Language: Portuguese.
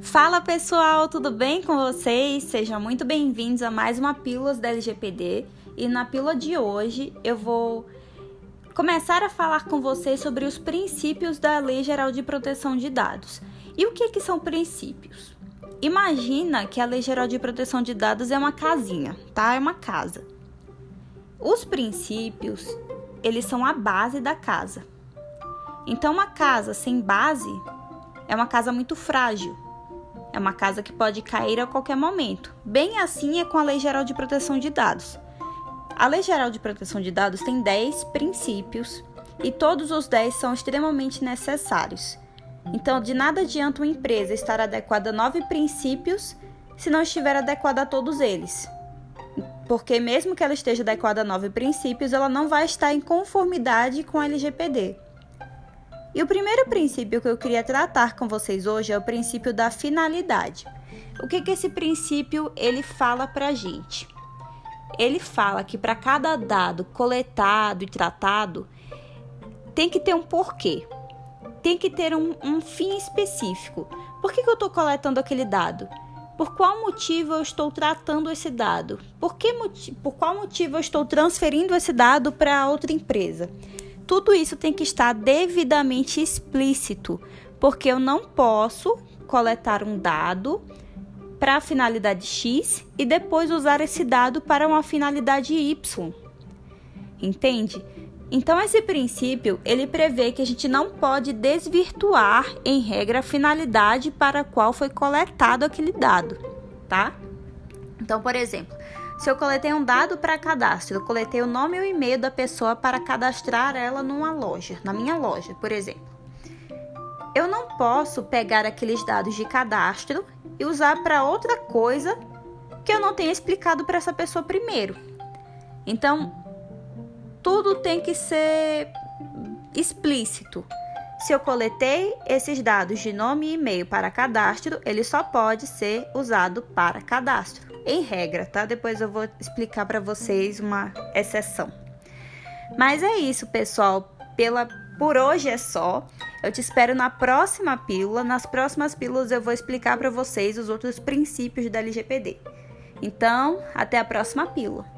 Fala pessoal, tudo bem com vocês? Sejam muito bem-vindos a mais uma Pílulas da LGPD. E na pílula de hoje eu vou começar a falar com vocês sobre os princípios da Lei Geral de Proteção de Dados. E o que, que são princípios? Imagina que a Lei Geral de Proteção de Dados é uma casinha, tá? É uma casa. Os princípios, eles são a base da casa. Então, uma casa sem base é uma casa muito frágil. É uma casa que pode cair a qualquer momento. Bem assim é com a Lei Geral de Proteção de Dados. A Lei Geral de Proteção de Dados tem 10 princípios e todos os 10 são extremamente necessários. Então, de nada adianta uma empresa estar adequada a nove princípios se não estiver adequada a todos eles. Porque, mesmo que ela esteja adequada a nove princípios, ela não vai estar em conformidade com a LGPD. E o primeiro princípio que eu queria tratar com vocês hoje é o princípio da finalidade. O que que esse princípio ele fala para gente? Ele fala que para cada dado coletado e tratado tem que ter um porquê, tem que ter um, um fim específico. Por que, que eu estou coletando aquele dado? Por qual motivo eu estou tratando esse dado? Por, que, por qual motivo eu estou transferindo esse dado para outra empresa? Tudo isso tem que estar devidamente explícito, porque eu não posso coletar um dado para a finalidade X e depois usar esse dado para uma finalidade Y. Entende? Então esse princípio, ele prevê que a gente não pode desvirtuar em regra a finalidade para a qual foi coletado aquele dado, tá? Então, por exemplo, se eu coletei um dado para cadastro, eu coletei o nome e o e-mail da pessoa para cadastrar ela numa loja, na minha loja, por exemplo. Eu não posso pegar aqueles dados de cadastro e usar para outra coisa que eu não tenha explicado para essa pessoa primeiro. Então, tudo tem que ser explícito. Se eu coletei esses dados de nome e e-mail para cadastro, ele só pode ser usado para cadastro em regra, tá? Depois eu vou explicar para vocês uma exceção. Mas é isso, pessoal. Pela por hoje é só. Eu te espero na próxima pílula. Nas próximas pílulas eu vou explicar para vocês os outros princípios da LGPD. Então, até a próxima pílula.